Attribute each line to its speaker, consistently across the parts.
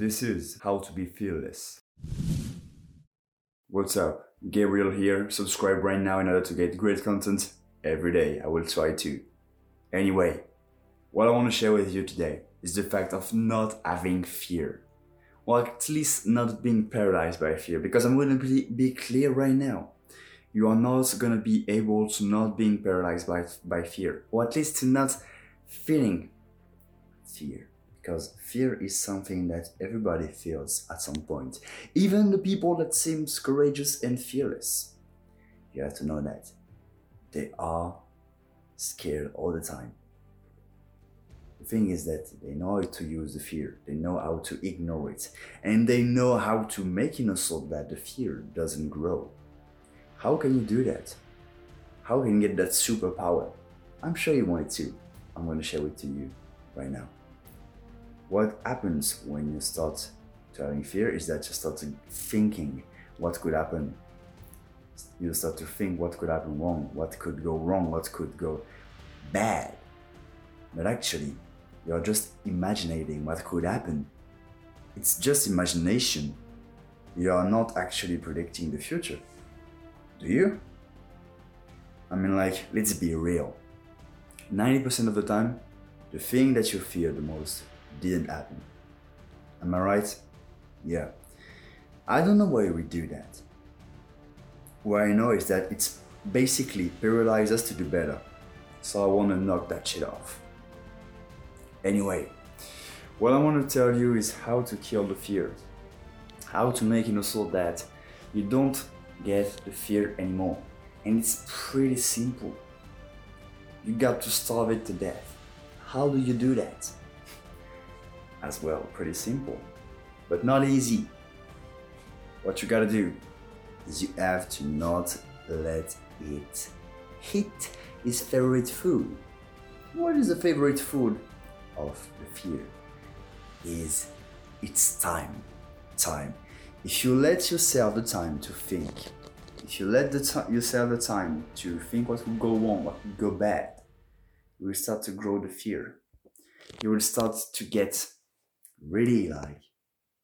Speaker 1: This is How to Be Fearless. What's up? Gabriel here. Subscribe right now in order to get great content every day. I will try to. Anyway, what I want to share with you today is the fact of not having fear. Or at least not being paralyzed by fear. Because I'm going to be, clear right now. You are not going to be able to not being paralyzed by, by fear. Or at least not feeling fear because fear is something that everybody feels at some point even the people that seems courageous and fearless. You have to know that they are scared all the time. The thing is that they know how to use the fear they know how to ignore it and they know how to make it so that the fear doesn't grow. How can you do that? How can you get that superpower? I'm sure you want it too. i'm going to share it to you right now what happens when you start to having fear is that you start thinking what could happen. You start to think what could happen wrong, what could go wrong, what could go bad. But actually, you're just imagining what could happen. It's just imagination. You are not actually predicting the future. Do you? I mean, like, let's be real. 90% of the time, the thing that you fear the most didn't happen. Am I right? Yeah. I don't know why we do that. What I know is that it's basically paralyzes us to do better. So I want to knock that shit off. Anyway, what I want to tell you is how to kill the fear. How to make it so that you don't get the fear anymore. And it's pretty simple. You got to starve it to death. How do you do that? As well. Pretty simple, but not easy. What you gotta do is you have to not let it hit his favorite food. What is the favorite food of the fear? Is it's time. Time. If you let yourself the time to think, if you let the t- yourself the time to think what could go wrong, what could go bad, you will start to grow the fear. You will start to get really like,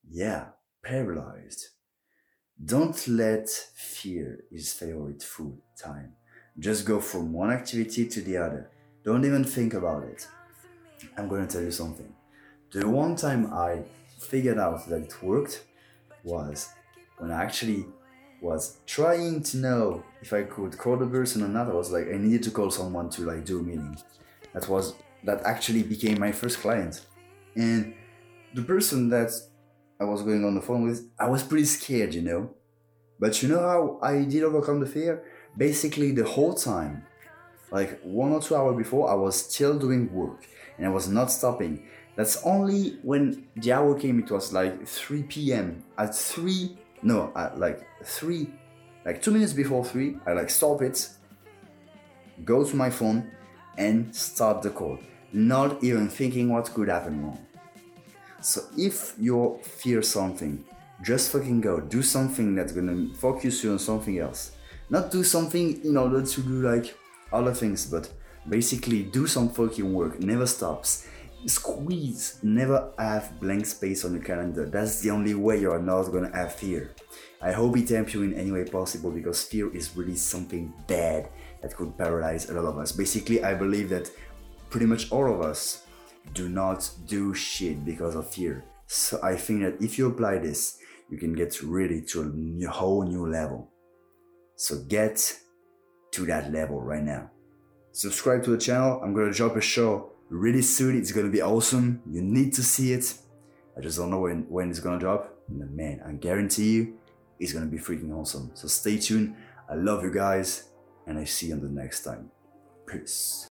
Speaker 1: yeah, paralyzed. Don't let fear is favorite food time. Just go from one activity to the other. Don't even think about it. I'm going to tell you something. The one time I figured out that it worked was when I actually was trying to know if I could call the person or not. I was like, I needed to call someone to like do a meeting. That was that actually became my first client. And the person that I was going on the phone with, I was pretty scared, you know. But you know how I did overcome the fear? Basically, the whole time, like one or two hours before, I was still doing work and I was not stopping. That's only when the hour came, it was like 3 p.m. At 3, no, at like 3, like two minutes before 3, I like stop it, go to my phone, and start the call. Not even thinking what could happen wrong. So if you fear something, just fucking go. Do something that's gonna focus you on something else. Not do something in order to do like other things, but basically do some fucking work. Never stops. Squeeze. Never have blank space on your calendar. That's the only way you are not gonna have fear. I hope it helps you in any way possible because fear is really something bad that could paralyze a lot of us. Basically, I believe that pretty much all of us do not do shit because of fear. So I think that if you apply this, you can get really to a whole new level. So get to that level right now. Subscribe to the channel. I'm gonna drop a show really soon. It's gonna be awesome. You need to see it. I just don't know when, when it's gonna drop. And man, I guarantee you, it's gonna be freaking awesome. So stay tuned. I love you guys, and I see you on the next time. Peace.